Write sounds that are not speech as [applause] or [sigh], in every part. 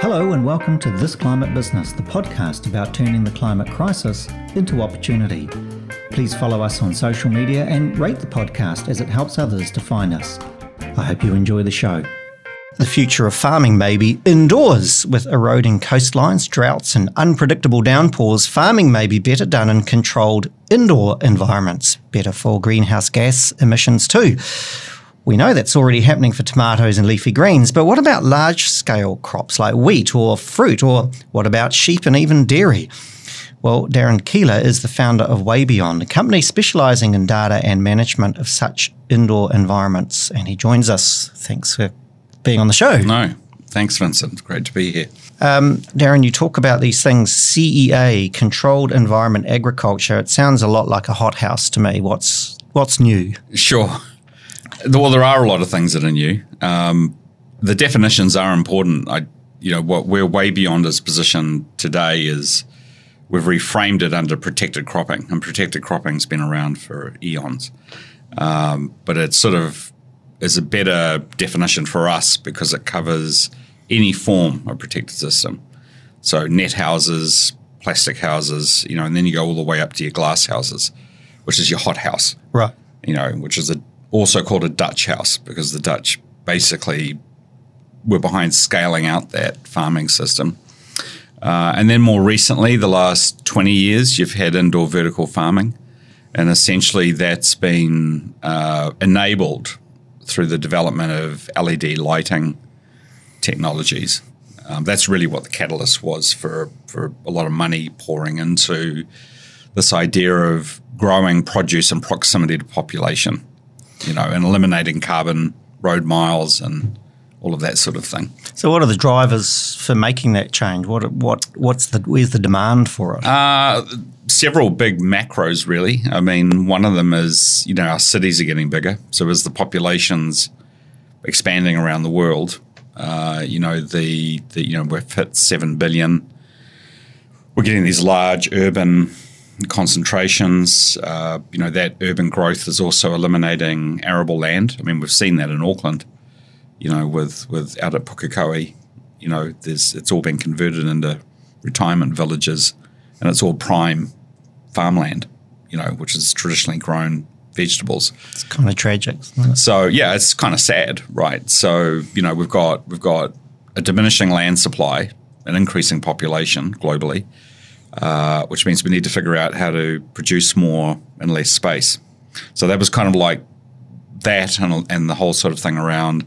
Hello, and welcome to This Climate Business, the podcast about turning the climate crisis into opportunity. Please follow us on social media and rate the podcast as it helps others to find us. I hope you enjoy the show. The future of farming may be indoors. With eroding coastlines, droughts, and unpredictable downpours, farming may be better done in controlled indoor environments, better for greenhouse gas emissions too. We know that's already happening for tomatoes and leafy greens, but what about large scale crops like wheat or fruit, or what about sheep and even dairy? Well, Darryn Keiller is the founder of Way Beyond, a company specialising in data and management of such indoor environments, and he joins us. Thanks for being on the show. No, thanks, Vincent. Great to be here. Um, Darryn, you talk about these things CEA, controlled environment agriculture. It sounds a lot like a hothouse to me. What's what's new? Sure. Well, there are a lot of things that are new. Um, the definitions are important. I, you know, what we're way beyond its position today is we've reframed it under protected cropping, and protected cropping's been around for eons. Um, but it's sort of is a better definition for us because it covers any form of protected system. So net houses, plastic houses, you know, and then you go all the way up to your glass houses, which is your hot house. Right. You know, which is a, also called a Dutch house because the Dutch basically were behind scaling out that farming system. Uh, and then more recently, the last 20 years, you've had indoor vertical farming. And essentially, that's been uh, enabled through the development of LED lighting technologies. Um, that's really what the catalyst was for, for a lot of money pouring into this idea of growing produce in proximity to population, you know, and eliminating carbon road miles and all of that sort of thing. So, what are the drivers for making that change? What what what's the where's the demand for it? Uh, several big macros, really. I mean, one of them is you know our cities are getting bigger, so as the populations expanding around the world, uh, you know the, the you know we've hit seven billion. We're getting these large urban concentrations. Uh, you know that urban growth is also eliminating arable land. I mean, we've seen that in Auckland you know, with with out at Pukekohe, you know, there's it's all been converted into retirement villages, and it's all prime farmland, you know, which is traditionally grown vegetables. It's kind of tragic. So yeah, it's kind of sad, right? So you know, we've got we've got a diminishing land supply, an increasing population globally, uh, which means we need to figure out how to produce more in less space. So that was kind of like that and, and the whole sort of thing around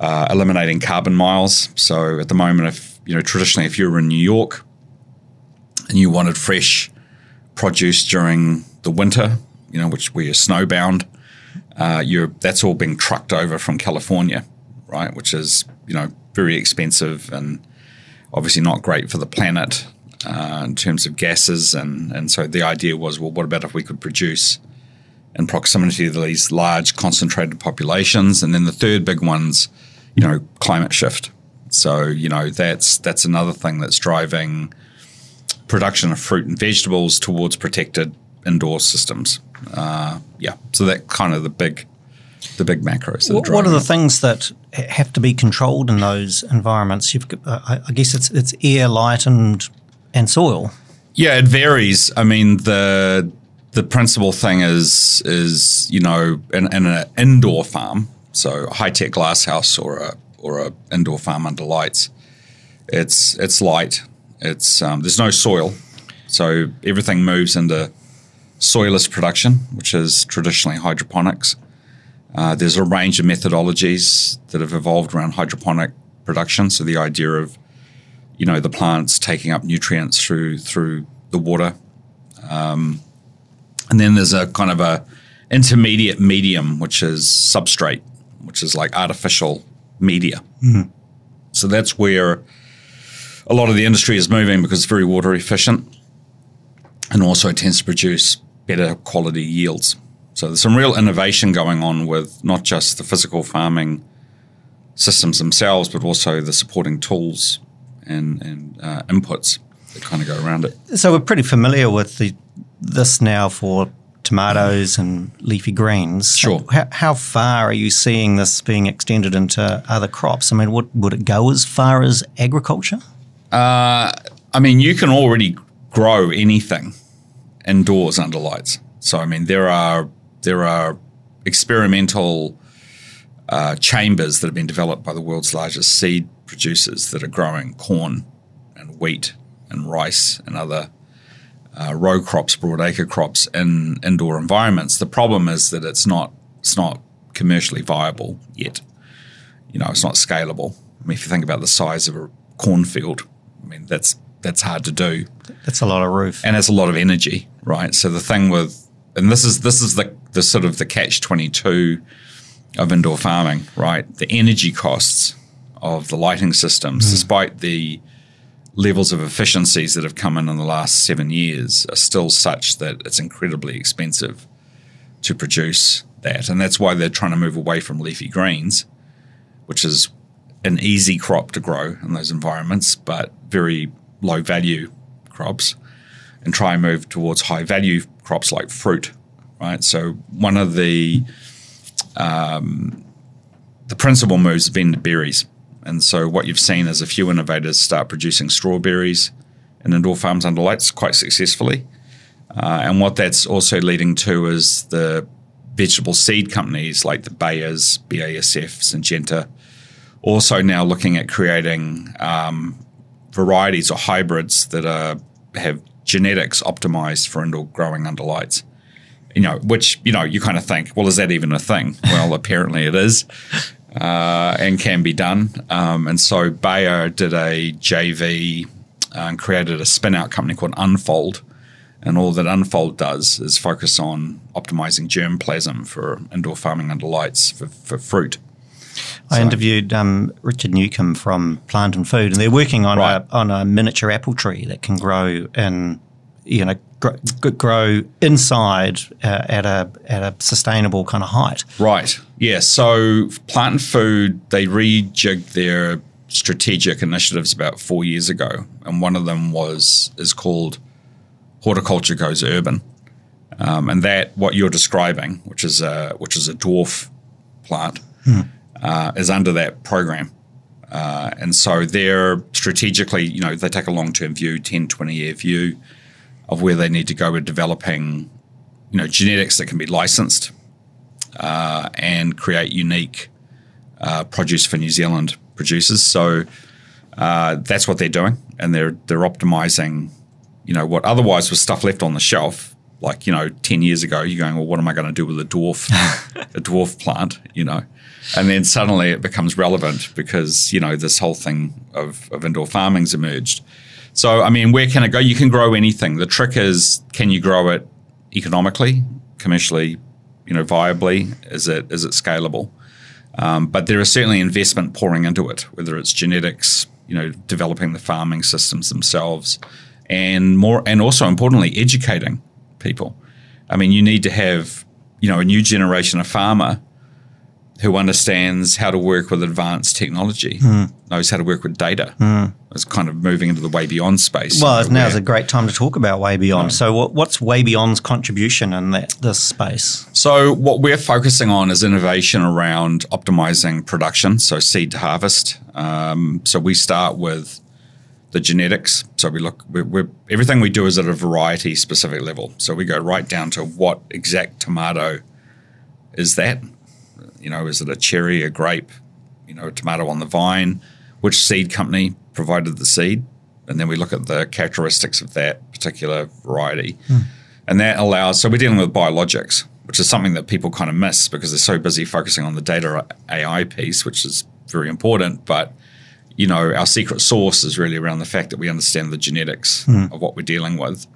uh, eliminating carbon miles. So at the moment, if you know traditionally, if you were in New York and you wanted fresh produce during the winter, you know, which where you're snowbound, uh, you're that's all being trucked over from California, right? Which is you know very expensive and obviously not great for the planet uh, in terms of gases. And and so the idea was, well, what about if we could produce in proximity to these large concentrated populations? And then the third big one's you know, climate shift. So, you know, that's that's another thing that's driving production of fruit and vegetables towards protected indoor systems. Uh, yeah, so that kind of the big the big macros. What, what, are the things that have to be controlled in those environments? You've, uh, I guess it's it's air, light, and and soil. Yeah, it varies. I mean the the principal thing is is you know in, in an indoor farm so a high tech glass house or a or a indoor farm under lights. It's it's light. It's um, there's no soil, so everything moves into soilless production, which is traditionally hydroponics. Uh, there's a range of methodologies that have evolved around hydroponic production. So the idea of you know the plants taking up nutrients through through the water, um, and then there's a kind of a intermediate medium, which is substrate which is like artificial media. Mm-hmm. So that's where a lot of the industry is moving because it's very water efficient and also tends to produce better quality yields. So there's some real innovation going on with not just the physical farming systems themselves, but also the supporting tools and, and uh, inputs that kind of go around it. So we're pretty familiar with the this now for tomatoes and leafy greens. Sure. How, how, far are you seeing this being extended into other crops? I mean, would, would it go as far as agriculture? Uh, I mean, you can already grow anything indoors under lights. So, I mean, there are there are experimental uh, chambers that have been developed by the world's largest seed producers that are growing corn and wheat and rice and other uh, row crops, broadacre crops in indoor environments. The problem is that it's not it's not commercially viable yet. You know, it's not scalable. I mean, if you think about the size of a cornfield, I mean that's that's hard to do. That's a lot of roof, and it's a lot of energy, right? So the thing with and this is this is the the sort of the catch twenty two of indoor farming, right? The energy costs of the lighting systems, mm. despite the levels of efficiencies that have come in in the last seven years, are still such that it's incredibly expensive to produce that. And that's why they're trying to move away from leafy greens, which is an easy crop to grow in those environments, but very low value crops, and try and move towards high value crops like fruit, right? So one of the um, the principal moves have been berries. And so what you've seen is a few innovators start producing strawberries in indoor farms under lights quite successfully. Uh, and what that's also leading to is the vegetable seed companies like the Bayers, BASF, Syngenta, also now looking at creating um, varieties or hybrids that are, have genetics optimized for indoor growing under lights you know, which you know you kind of think, well, is that even a thing? Well, apparently it is, uh, and can be done. Um, and so Bayer did a JV uh, and created a spin-out company called Unfold, and all that Unfold does is focus on optimizing germplasm for indoor farming under lights for, for fruit. I so. interviewed um, Richard Newcomb from Plant and Food, and they're working on right. a on a miniature apple tree that can grow in you know grow, grow inside uh, at a at a sustainable kind of height. Right. Yeah. So plant and food they rejigged their strategic initiatives about four years ago, and one of them was is called Horticulture Goes Urban, um, and that what you're describing, which is a which is a dwarf plant, hmm. uh, is under that program. Uh, and so they're strategically, you know, they take a long term view, 10, 20 year view of where they need to go with developing, you know, genetics that can be licensed uh, and create unique uh, produce for New Zealand producers. So uh, that's what they're doing, and they're they're optimizing, you know, what otherwise was stuff left on the shelf. Like you know, ten years ago, you're going, well, what am I going to do with a dwarf, [laughs] a dwarf plant? You know, and then suddenly it becomes relevant because you know this whole thing of, of indoor farming's emerged. So, I mean, where can it go? You can grow anything. The trick is, can you grow it economically, commercially, you know, viably? Is it is it scalable? Um, but there is certainly investment pouring into it, whether it's genetics, you know, developing the farming systems themselves, and more, and also importantly, educating people. I mean, you need to have, you know, a new generation of farmer who understands how to work with advanced technology, mm. knows how to work with data. Mm. It's kind of moving into the way beyond space. Well, now's a great time to talk about way beyond. So, what, what's way beyond's contribution in that, this space? So, what we're focusing on is innovation around optimizing production, so seed to harvest. Um, so, we start with the genetics. So we look, we're, we're, everything we do is at a variety specific level. So we go right down to what exact tomato is that? You know, is it a cherry, a grape, you know, a tomato on the vine? Which seed company provided the seed? And then we look at the characteristics of that particular variety. Hmm. And that allows, so we're dealing with biologics, which is something that people kind of miss because they're so busy focusing on the data AI piece, which is very important. But, you know, our secret sauce is really around the fact that we understand the genetics hmm. of what we're dealing with.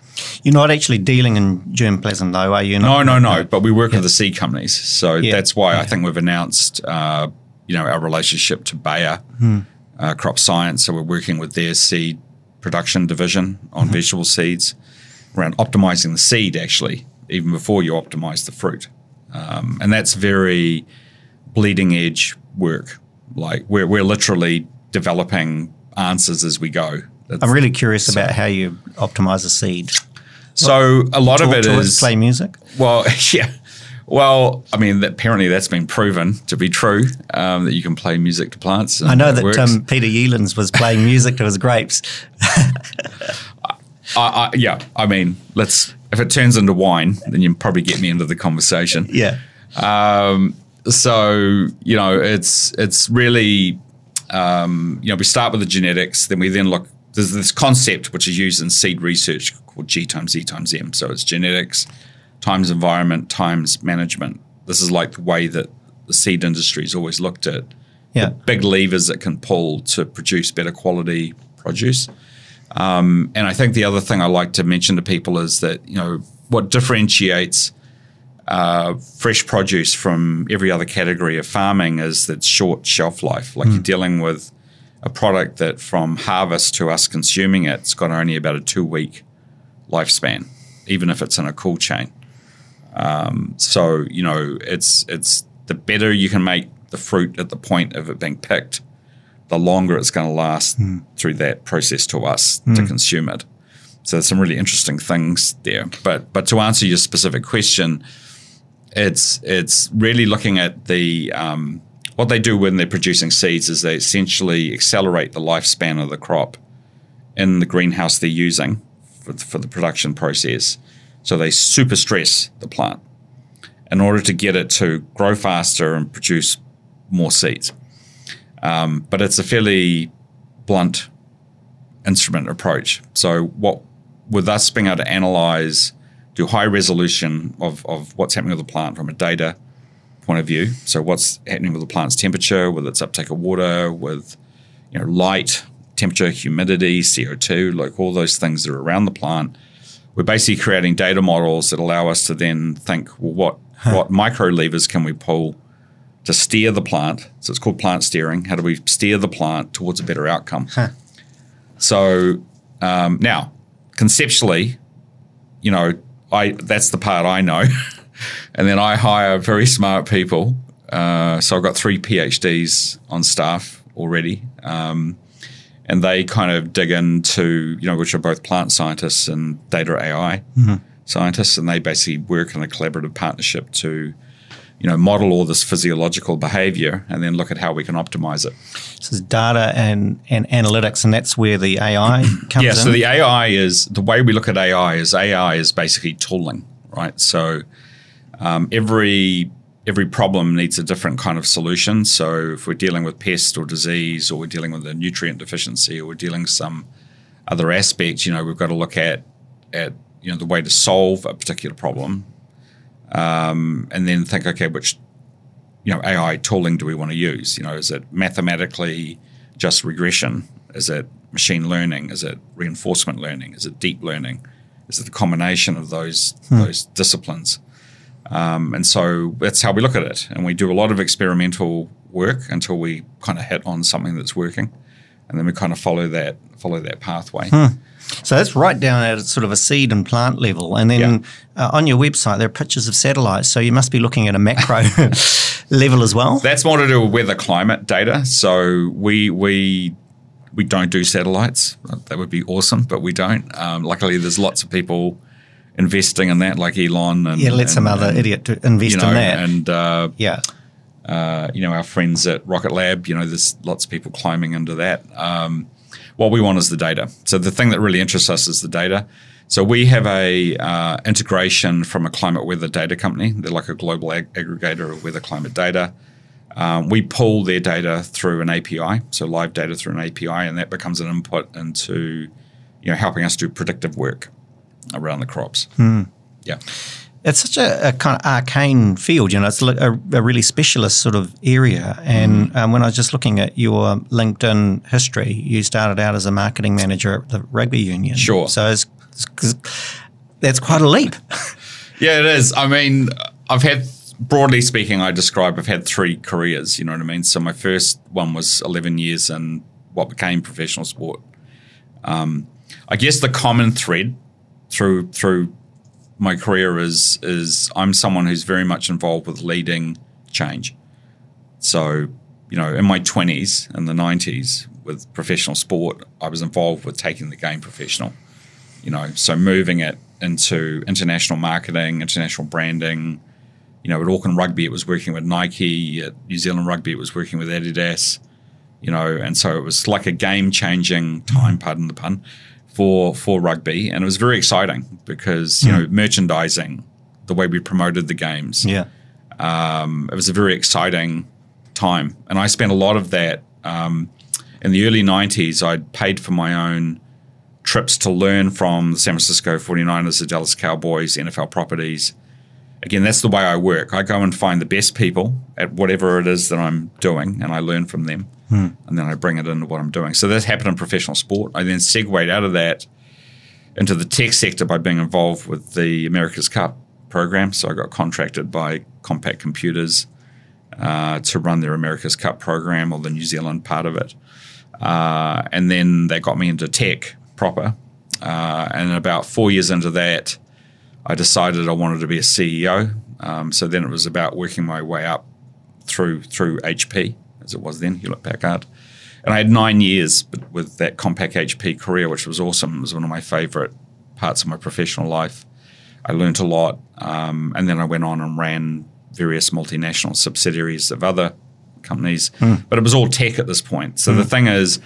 You're not actually dealing in germplasm, though, are you? Not, no, no, no. But we work with the seed companies, so yeah. that's why yeah. I think we've announced, uh, you know, our relationship to Bayer hmm. uh, Crop Science. So we're working with their seed production division on mm-hmm. vegetable seeds around optimizing the seed, actually, even before you optimize the fruit, um, and that's very bleeding edge work. Like we're we're literally developing answers as we go. That's, I'm really curious so. about how you optimize a seed. So a lot of Talk it to is play music. well, [laughs] yeah. Well, I mean, that, apparently that's been proven to be true um, that you can play music to plants. I know it that um, Peter Yealands was playing music to his grapes. [laughs] I, I, yeah, I mean, let's if it turns into wine, then you probably get me into the conversation. Yeah. Um, so you know, it's it's really um, you know we start with the genetics, then we then look. There's this concept which is used in seed research called G times E times M. So it's genetics times environment times management. This is like the way that the seed industry has always looked at Yeah. big levers it can pull to produce better quality produce. Um, and I think the other thing I like to mention to people is that you know what differentiates uh, fresh produce from every other category of farming is that short shelf life. Like you're dealing with a product that from harvest to us consuming it, it's got only about a two week lifespan, even if it's in a cool chain. Um, so you know it's it's the better you can make the fruit at the point of it being picked, the longer it's going to last through that process to us to consume it. So there's some really interesting things there. But but to answer your specific question, it's it's really looking at the um, what they do when they're producing seeds is they essentially accelerate the lifespan of the crop in the greenhouse they're using for, for the production process. So they super stress the plant in order to get it to grow faster and produce more seeds. Um, but it's a fairly blunt instrument approach. So what with us being able to analyze, do high resolution of, of what's happening with the plant from a data point of view. So what's happening with the plant's temperature, with its uptake of water, with you know light, temperature, humidity, CO2, like all those things that are around the plant. We're basically creating data models that allow us to then think, well, what what micro levers can we pull to steer the plant? So it's called plant steering. How do we steer the plant towards a better outcome? So um, now, conceptually, you know, I that's the part I know, [laughs] and then I hire very smart people. Uh, so I've got three PhDs on staff already, um, and they kind of dig into you know which are both plant scientists and data AI scientists, and they basically work in a collaborative partnership to you know model all this physiological behavior and then look at how we can optimize it. This is data and, and analytics, and that's where the AI [clears throat] comes Yeah, in. so the AI is the way we look at AI is AI is basically tooling, right? So um, every every problem needs a different kind of solution. So if we're dealing with pest or disease, or we're dealing with a nutrient deficiency, or we're dealing some other aspect, you know, we've got to look at at you know the way to solve a particular problem, um, and then think, okay, which you know AI tooling do we want to use? You know, is it mathematically just regression? Is it machine learning? Is it reinforcement learning? Is it deep learning? Is it the combination of those those disciplines? Um, and so that's how we look at it. And we do a lot of experimental work until we kind of hit on something that's working, and then we kind of follow that follow that pathway. So that's right down at sort of a seed and plant level. And then uh, on your website, there are pictures of satellites. So you must be looking at a macro [laughs] level as well. That's more to do with weather climate data. So we we we don't do satellites. That would be awesome, but we don't. Um, luckily, there's lots of people investing in that, like Elon and Yeah, let some other and, idiot invest you know, in that. and uh, yeah. Uh, you know our friends at Rocket Lab. You know, there's lots of people climbing into that. Um, what we want is the data. So the thing that really interests us is the data. So we have a uh, integration from a climate weather data company. They're like a global ag- aggregator of weather climate data. Um, we pull their data through an API, so live data through an API, and that becomes an input into you know helping us do predictive work around the crops. Yeah. It's such a, a kind of arcane field, you know. It's a, a really specialist sort of area. And Mm. um, when I was just looking at your LinkedIn history, you started out as a marketing manager at the rugby union. Sure. So it's, it's, that's quite a leap. [laughs] Yeah, it is. I mean, I've had, broadly speaking, I describe I've had three careers, you know what I mean? So my first one was 11 years in what became professional sport. Um, I guess the common thread through through my career is is I'm someone who's very much involved with leading change. So, you know, in my 20s and the 90s with professional sport, I was involved with taking the game professional. You know, so moving it into international marketing, international branding. You know, at Auckland Rugby, it was working with Nike. At New Zealand Rugby, it was working with Adidas. You know, and so it was like a game changing time, pardon the pun, for for rugby, and it was very exciting because you know merchandising, the way we promoted the games, Yeah. um, it was a very exciting time, and I spent a lot of that um, in the early '90s. I'd paid for my own trips to learn from the San Francisco 49ers, the Dallas Cowboys, NFL properties. Again, that's the way I work. I go and find the best people at whatever it is that I'm doing, and I learn from them, and then I bring it into what I'm doing. So that happened in professional sport. I then segued out of that into the tech sector by being involved with the America's Cup program. So I got contracted by Compaq Computers uh, to run their America's Cup program or the New Zealand part of it. Uh, and then they got me into tech proper. Uh, and about four years into that, I decided I wanted to be a CEO. Um, so then it was about working my way up through through HP, as it was then, Hewlett Packard. And I had nine years with that Compaq HP career, which was awesome. It was one of my favorite parts of my professional life. I learned a lot. Um, and then I went on and ran various multinational subsidiaries of other companies. But it was all tech at this point. So the thing is,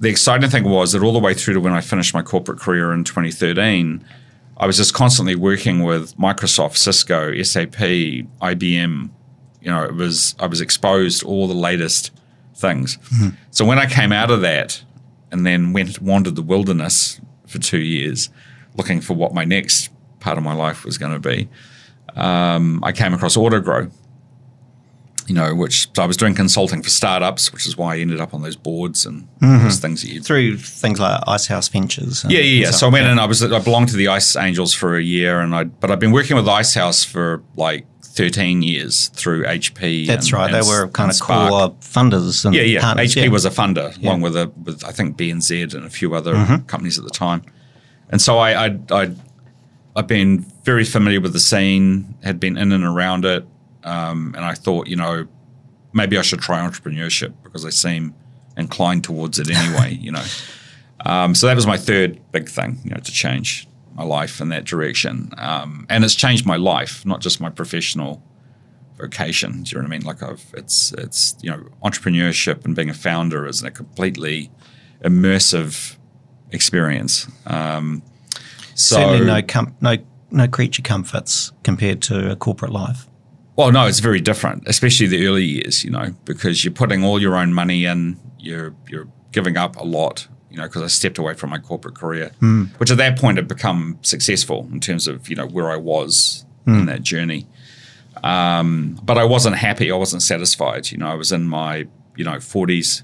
the exciting thing was that all the way through to when I finished my corporate career in 2013, I was just constantly working with Microsoft, Cisco, SAP, IBM. You know, it was I was exposed to all the latest things. So when I came out of that and then went wandered the wilderness for two years, looking for what my next part of my life was going to be, um, I came across AutoGrow. You know, which so I was doing consulting for startups, which is why I ended up on those boards and mm-hmm. those things Through things like Ice House Ventures. yeah, yeah, yeah. So I went and I was I belonged to the Ice Angels for a year, and I but I've been working with Ice House for like thirteen years through HP. That's and- right. and they were kind of Spark. core funders. And Yeah, yeah. partners. HP yeah. was a funder along with a with I think BNZ and a few other mm-hmm. companies at the time, and so I I I I've been very familiar with the scene, had been in and around it, um, and I thought you know maybe I should try entrepreneurship because I seem inclined towards it anyway. [laughs] you know, um, so that was my third big thing, you know, to change my life in that direction, um, and it's changed my life, not just my professional vocation. Do you know what I mean? Like I've it's it's you know entrepreneurship and being a founder is a completely immersive experience. Um, so Certainly no, com- no, no creature comforts compared to a corporate life. Well, no, it's very different, especially the early years, you know, because you're putting all your own money in, you're you're giving up a lot, you know, because I stepped away from my corporate career, which at that point had become successful in terms of, you know, where I was in that journey. Um, but I wasn't happy, I wasn't satisfied, you know, I was in my, you know, 40s,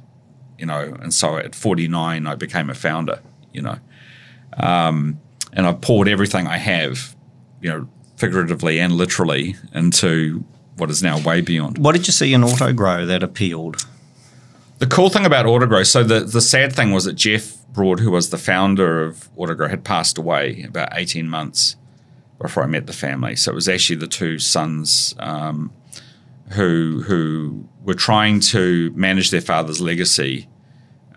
you know, and so at 49 I became a founder, you know. Um, and I poured everything I have, you know, figuratively and literally into what is now way beyond. What did you see in Autogrow that appealed? The cool thing about Autogrow, so the, the sad thing was that Jeff Broad, who was the founder of Autogrow, had passed away about 18 months before I met the family. So it was actually the two sons um, who who were trying to manage their father's legacy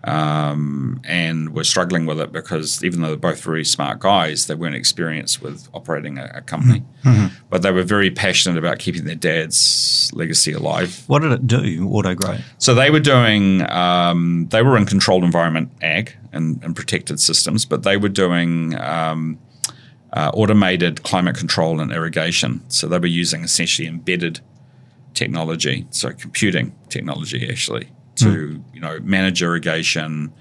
um, and were struggling with it because even though they're both very smart guys, they weren't experienced with operating a, a company. But they were very passionate about keeping their dad's legacy alive. What did it do, Autogrow? So they were doing, um, they were in controlled environment ag and, and protected systems, but they were doing um, uh, automated climate control and irrigation. So they were using essentially embedded technology, so computing technology actually, to you know manage irrigation,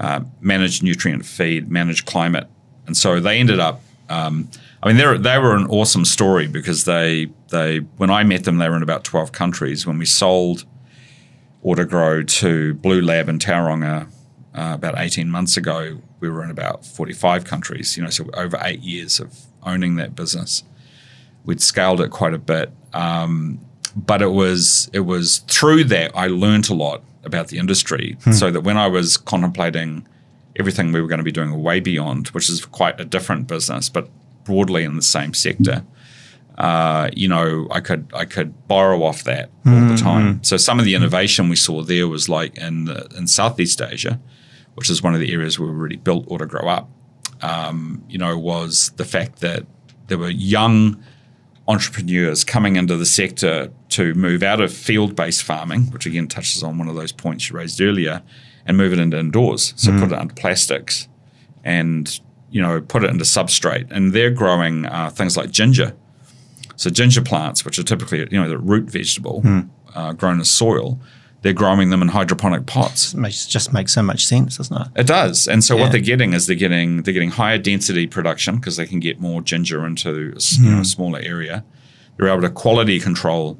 uh, manage nutrient feed, manage climate, and so they ended up. Um, I mean, they they were an awesome story because they they when I met them, they were in about twelve countries. When we sold Autogrow to Bluelab in Tauranga uh, about 18 months ago, we were in about 45 countries, you know, so over eight years of owning that business. We'd scaled it quite a bit. Um, but it was it was through that I learned a lot about the industry so that when I was contemplating everything we were going to be doing way beyond, which is quite a different business, but broadly in the same sector, uh, you know, I could I could borrow off that all the time. So some of the innovation we saw there was like in the, in Southeast Asia, which is one of the areas where we really built Autogrow up. um, you know, was the fact that there were young entrepreneurs coming into the sector to move out of field-based farming, which again touches on one of those points you raised earlier, and move it into indoors. So put it under plastics, and you know, put it into substrate, and they're growing uh, things like ginger. So ginger plants, which are typically you know the root vegetable uh, grown as soil, they're growing them in hydroponic pots. It makes, just makes so much sense, doesn't it? It does, and so Yeah. what they're getting is they're getting they're getting higher density production because they can get more ginger into a, s- you know, a smaller area. They're able to quality control,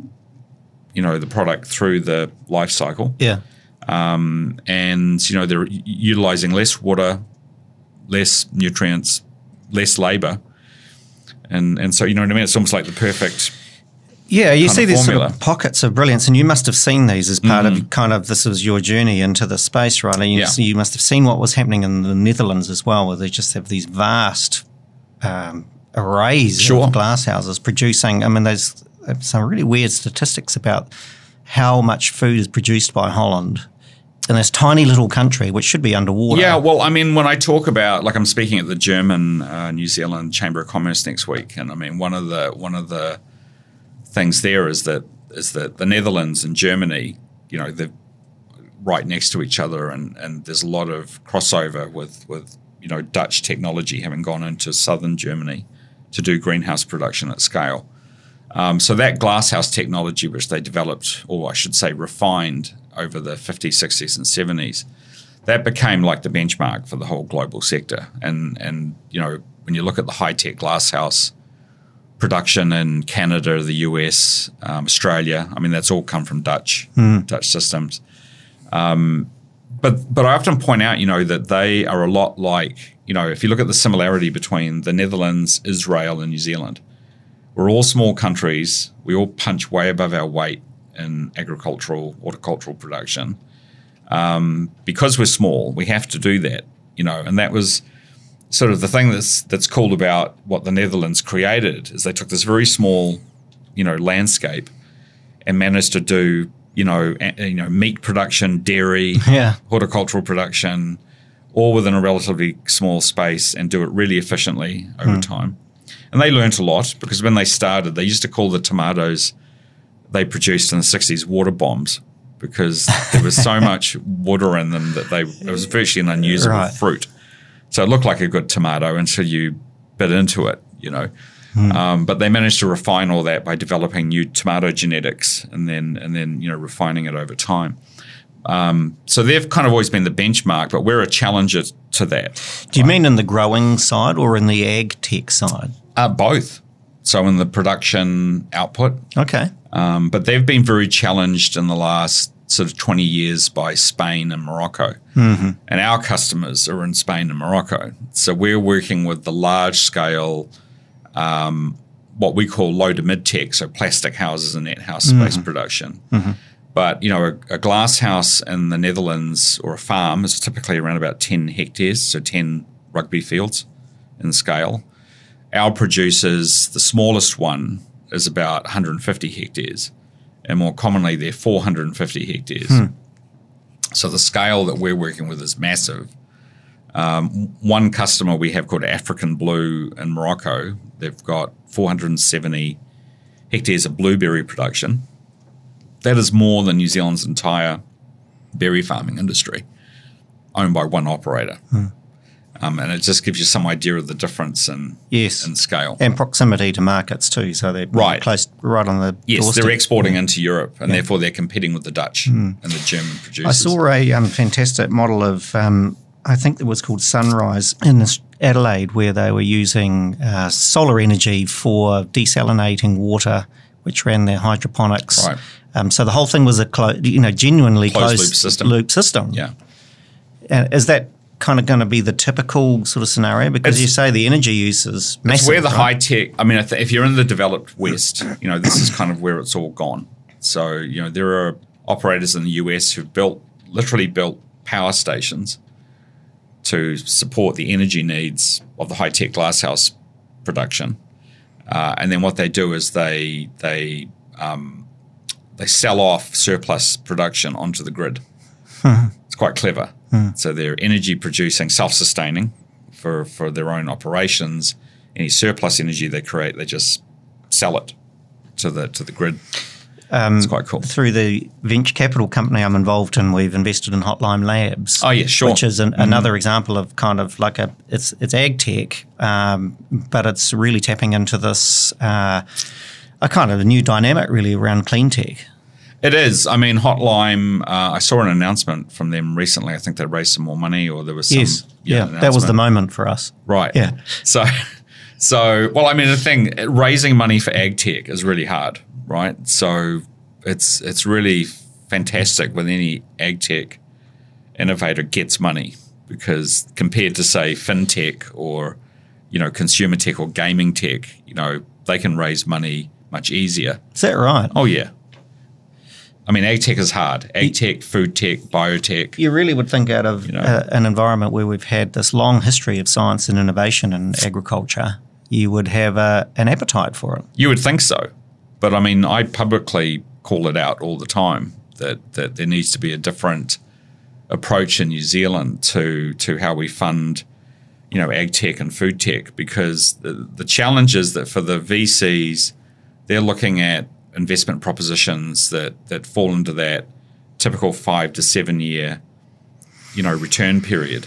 you know, the product through the life cycle, Yeah. Um, and you know they're utilizing less water, less nutrients, less labor, and and so you know what I mean. It's almost like the perfect. Yeah, you see these sort formula. Of pockets of brilliance, and you must have seen these as part of kind of this was your journey into the space, right? And you, Yeah. you must have seen what was happening in the Netherlands as well, where they just have these vast um, arrays Sure. of glass houses producing. I mean, there's some really weird statistics about how much food is produced by Holland in this tiny little country, which should be underwater. Yeah, well, I mean, when I talk about like I'm speaking at the German uh, New Zealand Chamber of Commerce next week, and I mean one of the one of the things there is that is that the Netherlands and Germany, you know, they're right next to each other, and and there's a lot of crossover with with you know Dutch technology having gone into southern Germany to do greenhouse production at scale. Um, so that glasshouse technology, which they developed, or I should say, refined over the 50s, 60s, and 70s, that became like the benchmark for the whole global sector. And and you know when you look at the high tech glasshouse production in Canada, the US, um, Australia, I mean that's all come from Dutch Dutch systems. Um, but but I often point out, you know, that they are a lot like you know if you look at the similarity between the Netherlands, Israel, and New Zealand. We're all small countries. We all punch way above our weight in agricultural, horticultural production um, because we're small, we have to do that, you know, and that was sort of the thing that's that's cool about what the Netherlands created is they took this very small, you know, landscape and managed to do, you know, a, you know, meat production, dairy, [laughs] Yeah. horticultural production, all within a relatively small space and do it really efficiently over hmm. time. And they learnt a lot because when they started, they used to call the tomatoes they produced in the 60s water bombs because there was so [laughs] much water in them that they it was virtually an unusable Right. fruit. So it looked like a good tomato until you bit into it, you know. Um, but they managed to refine all that by developing new tomato genetics and then and then you know refining it over time. Um, so they've kind of always been the benchmark, but we're a challenger to that. Do you mean in the growing side or in the ag tech side? Uh, both. So in the production output, Okay. Um, but they've been very challenged in the last sort of 20 years by Spain and Morocco. And our customers are in Spain and Morocco. So we're working with the large scale, um, what we call low to mid tech, so plastic houses and net house space production. But you know, a, a glass house in the Netherlands or a farm is typically around about 10 hectares, so 10 rugby fields in scale. Our producers, the smallest one is about 150 hectares, and more commonly, they're 450 hectares. So the scale that we're working with is massive. Um, one customer we have called African Blue in Morocco, they've got 470 hectares of blueberry production. That is more than New Zealand's entire berry farming industry, owned by one operator. Um, and it just gives you some idea of the difference in, Yes. in scale. and proximity to markets too. So they're Right. close, right on the Yes, doorstep. they're exporting into Europe, and therefore they're competing with the Dutch and the German producers. I saw a um, fantastic model of, um, I think it was called Sunrise in Adelaide, where they were using uh, solar energy for desalinating water, which ran their hydroponics. Right. Um, so the whole thing was a clo- you know genuinely Closed closed, loop system. loop system. yeah, Uh, is that kind of going to be the typical sort of scenario? Because It's- you say the energy use is massive. it's where the right? high tech. I mean, if if you're in the developed West, you know this is kind of where it's all gone. So you know there are operators in the US who've built literally built power stations to support the energy needs of the high tech glasshouse production, uh, and then what they do is they they um, they sell off surplus production onto the grid. It's quite clever. So they're energy producing, self sustaining for for their own operations. Any surplus energy they create, they just sell it to the to the grid. Um, it's quite cool. Through the venture capital company I'm involved in, we've invested in Hot Lime Labs. Oh yeah, sure. Which is an, mm-hmm. another example of kind of like a it's it's ag tech, um, but it's really tapping into this uh, a kind of a new dynamic really around clean tech. It is. I mean, Hot Lime. Uh, I saw an announcement from them recently. I think they raised some more money, or there was some. Yes. Yeah, that was the moment for us. Right. Yeah. So, [laughs] so well, I mean, the thing raising money for ag tech is really hard, right? So it's it's really fantastic when any ag tech innovator gets money because compared to say fintech or you know consumer tech or gaming tech, you know they can raise money much easier. Is that right? Oh yeah. I mean, ag tech is hard. Ag tech, food tech, biotech. You really would think out of you know, uh, an environment where we've had this long history of science and innovation in agriculture, you would have uh, an appetite for it. You would think so. But I mean, I publicly call it out all the time that, that there needs to be a different approach in New Zealand to, to how we fund, you know, ag tech and food tech because the, the challenge is that for the VCs, they're looking at investment propositions that that fall into that typical five to seven year, you know, return period.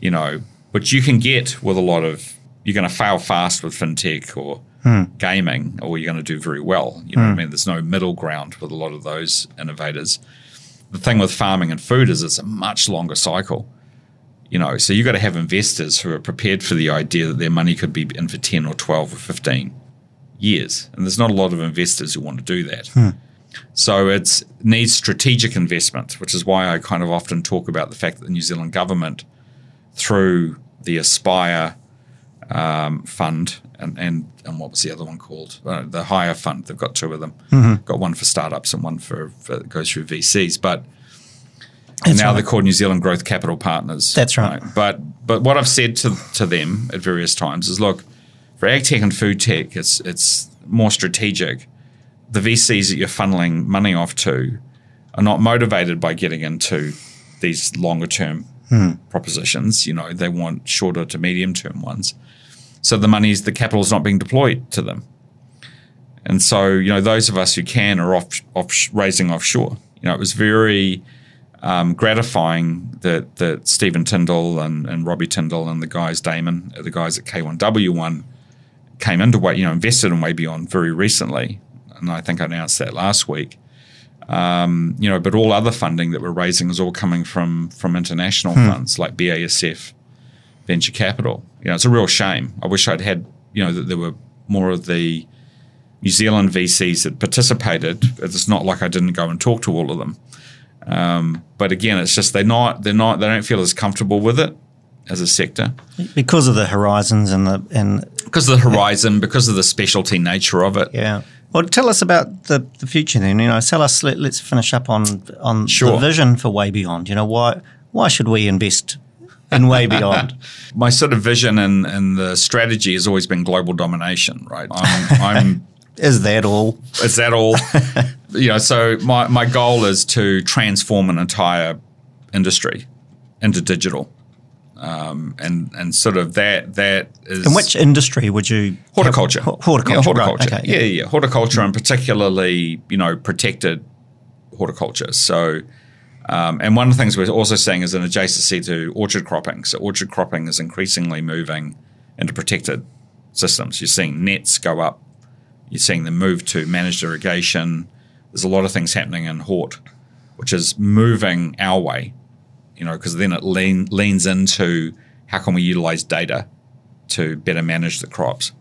You know, which you can get with a lot of you're going to fail fast with fintech or hmm. gaming, or you're going to do very well. You know, hmm. I mean, there's no middle ground with a lot of those innovators. The thing with farming and food is it's a much longer cycle. You know, so you've got to have investors who are prepared for the idea that their money could be in for 10 or 12 or 15 years. And there's not a lot of investors who want to do that. Hmm. So it needs strategic investment, which is why I kind of often talk about the fact that the New Zealand government, through the Aspire um, fund and, and and what was the other one called? Uh, the Hire Fund. They've got two of them. Mm-hmm. Got one for startups and one for, for goes through VCs. But and now right. they're called New Zealand Growth Capital Partners. That's right. right. But but what I've said to to them at various times is, look, for ag tech and food tech, it's it's more strategic. The VCs that you're funneling money off to are not motivated by getting into these longer term hmm. propositions. You know, they want shorter to medium term ones. So the money's the capital is not being deployed to them. And so, you know, those of us who can are off, off raising offshore. You know, it was very um, gratifying that that Stephen Tindall and, and Robbie Tindall and the guys Damon, the guys at K1W1 came into way, you know, invested in Way Beyond very recently, and I think I announced that last week. Um, you know, but all other funding that we're raising is all coming from from international hmm. funds like BASF, venture capital. You know, it's a real shame. I wish I'd had, you know, that there were more of the New Zealand VCs that participated. It's not like I didn't go and talk to all of them. Um, but again, it's just they're not they're not they don't feel as comfortable with it as a sector because of the horizons and the and because of the horizon, because of the specialty nature of it. Yeah. Well, tell us about the, the future then. You know, tell us. Let, us finish up on on sure. the vision for Way Beyond. You know, why why should we invest in Way Beyond? [laughs] My sort of vision and, and the strategy has always been global domination. Right. I'm, I'm [laughs] is that all? Is that all? [laughs] you know, so my, my goal is to transform an entire industry into digital. Um, and and sort of that that is. In which industry would you? Horticulture. Have, horticulture. Yeah, horticulture. Right. Okay, yeah. yeah, yeah, horticulture and particularly you know protected horticulture. So. Um, and one of the things we're also seeing is an adjacency to orchard cropping. So orchard cropping is increasingly moving into protected systems. You're seeing nets go up. You're seeing them move to managed irrigation. There's a lot of things happening in hort, which is moving our way you know, because then it lean, leans into how can we utilize data to better manage the crops.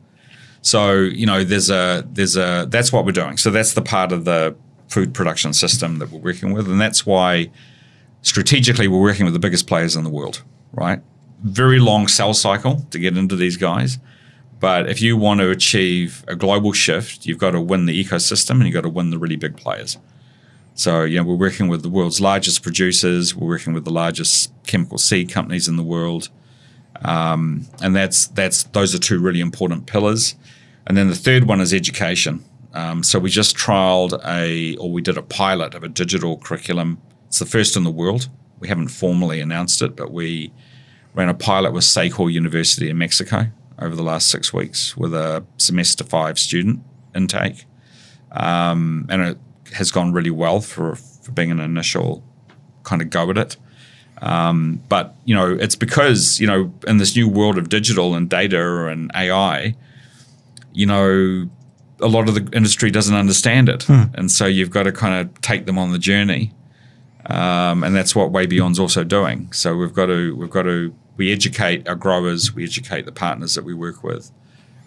So you know, there's a there's a that's what we're doing. So that's the part of the food production system that we're working with, and that's why strategically we're working with the biggest players in the world. Right, very long sales cycle to get into these guys. But if you want to achieve a global shift, you've got to win the ecosystem and you've got to win the really big players. So, you know, we're working with the world's largest producers. We're working with the largest chemical seed companies in the world, um, and that's that's those are two really important pillars. And then the third one is education. Um, so we just trialed a, or we did a pilot of a digital curriculum. It's the first in the world. We haven't formally announced it, but we ran a pilot with Secor University in Mexico over the last six weeks with a semester five student intake. Um, and it has gone really well for, for being an initial kind of go at it. Um, but you know, it's because you know, in this new world of digital and data and AI, you know, a lot of the industry doesn't understand it, hmm. and so you've got to kind of take them on the journey, um, and that's what Way Beyond's also doing. So we've got to we've got to we educate our growers, we educate the partners that we work with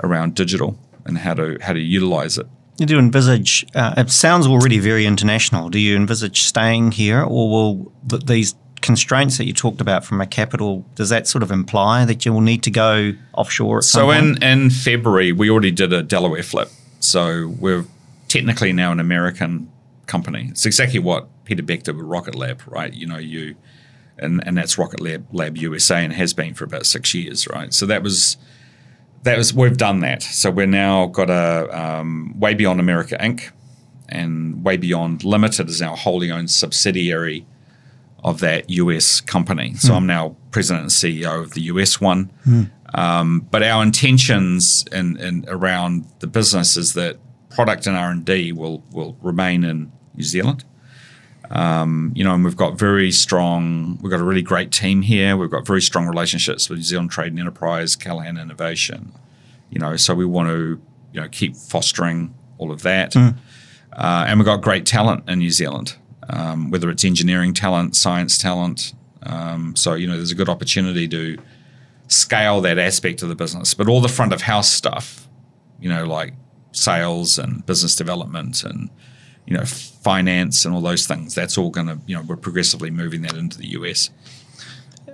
around digital and how to how to utilize it. You do envisage? Uh, it sounds already very international. Do you envisage staying here, or will th- these constraints that you talked about from a capital, does that sort of imply that you will need to go offshore? so in, in February, we already did a Delaware flip. So we're technically now an American company. It's exactly what Peter Beck did with Rocket Lab, right? You know, you and, and that's Rocket Lab, Lab USA and has been for about six years, right? So that was that was we've done that. So we're now got a um, Way Beyond America Inc. and Way Beyond Limited is our wholly owned subsidiary of that US company. So mm. I'm now president and CEO of the US one. Mm. Um, but our intentions in, in, around the business is that product and R and D will will remain in New Zealand. Um, you know, and we've got very strong. We've got a really great team here. We've got very strong relationships with New Zealand Trade and Enterprise, Callaghan Innovation. You know, so we want to you know keep fostering all of that. Mm. Uh, and we've got great talent in New Zealand um, whether it's engineering talent, science talent. Um, so, you know, there's a good opportunity to scale that aspect of the business. But all the front of house stuff, you know, like sales and business development and, you know, finance and all those things, that's all going to, you know, we're progressively moving that into the US.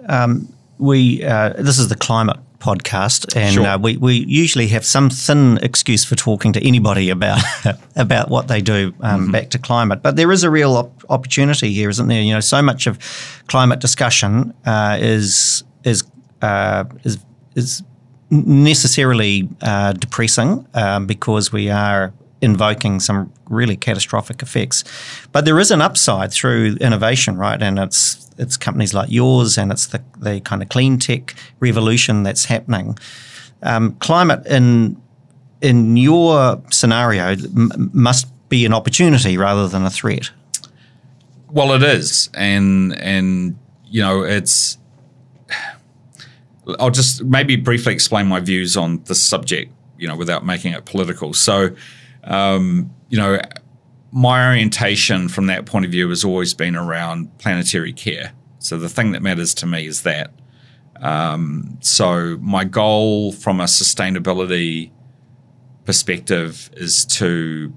Um, we, uh, this is the climate podcast, and sure. uh, we, we usually have some thin excuse for talking to anybody about [laughs] about what they do um, mm-hmm. back to climate. But there is a real op- opportunity here, isn't there? You know, so much of climate discussion uh, is is uh, is is necessarily uh, depressing um, because we are invoking some really catastrophic effects. But there is an upside through innovation, right? And it's it's companies like yours and it's the, the kind of clean tech revolution that's happening. Um, climate in in your scenario m- must be an opportunity rather than a threat. Well, it is, and and you know it's. I'll just maybe briefly explain my views on this subject, you know, without making it political. So, um, you know, my orientation from that point of view has always been around planetary care. So the thing that matters to me is that. Um, so my goal from a sustainability perspective is to,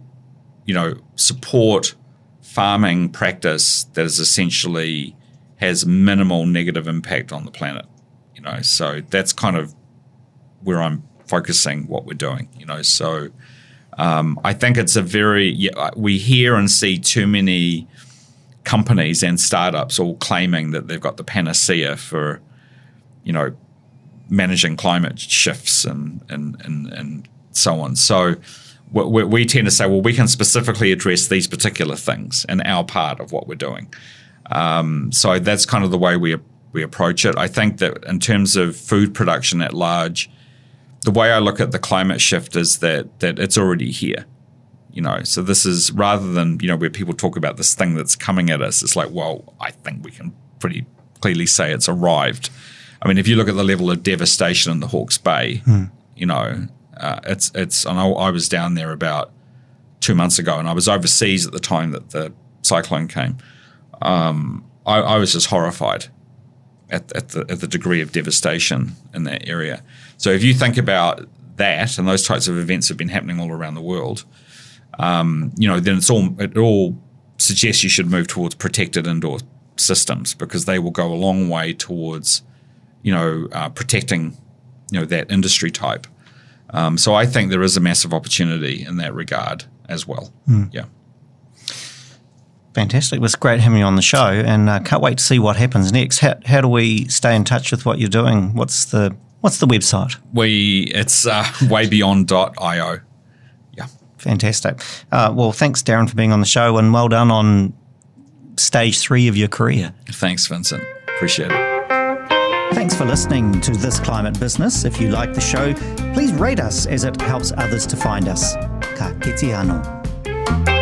you know, support farming practice that is essentially has minimal negative impact on the planet. You know, so that's kind of where I'm focusing what we're doing. You know, so um, I think it's a very we hear and see too many companies and startups all claiming that they've got the panacea for you know managing climate shifts and and and, and so on. So we, we tend to say, well, we can specifically address these particular things in our part of what we're doing. Um, so that's kind of the way we we approach it. I think that in terms of food production at large the way I look at the climate shift is that that it's already here. You know, so this is rather than you know where people talk about this thing that's coming at us. It's like, well, I think we can pretty clearly say it's arrived. I mean, if you look at the level of devastation in the Hawke's Bay, hmm. you know, uh, it's it's. And I, I was down there about two months ago, and I was overseas at the time that the cyclone came. Um, I, I, was just horrified at, at, the, at the degree of devastation in that area. So if you think about that, and those types of events have been happening all around the world, um, you know, then it's all it all suggests you should move towards protected indoor systems because they will go a long way towards, you know, uh, protecting, you know, that industry type. Um, so I think there is a massive opportunity in that regard as well. Mm. Yeah. Fantastic. It was great having you on the show, and uh, can't wait to see what happens next. How, how do we stay in touch with what you're doing? What's the What's the website? We it's uh, waybeyond.io. Yeah. Fantastic. Uh, well, thanks, Darryn, for being on the show, and well done on stage three of your career. Thanks, Vincent. Appreciate it. Thanks for listening to This Climate Business. If you like the show, please rate us as it helps others to find us. Ka kite anō.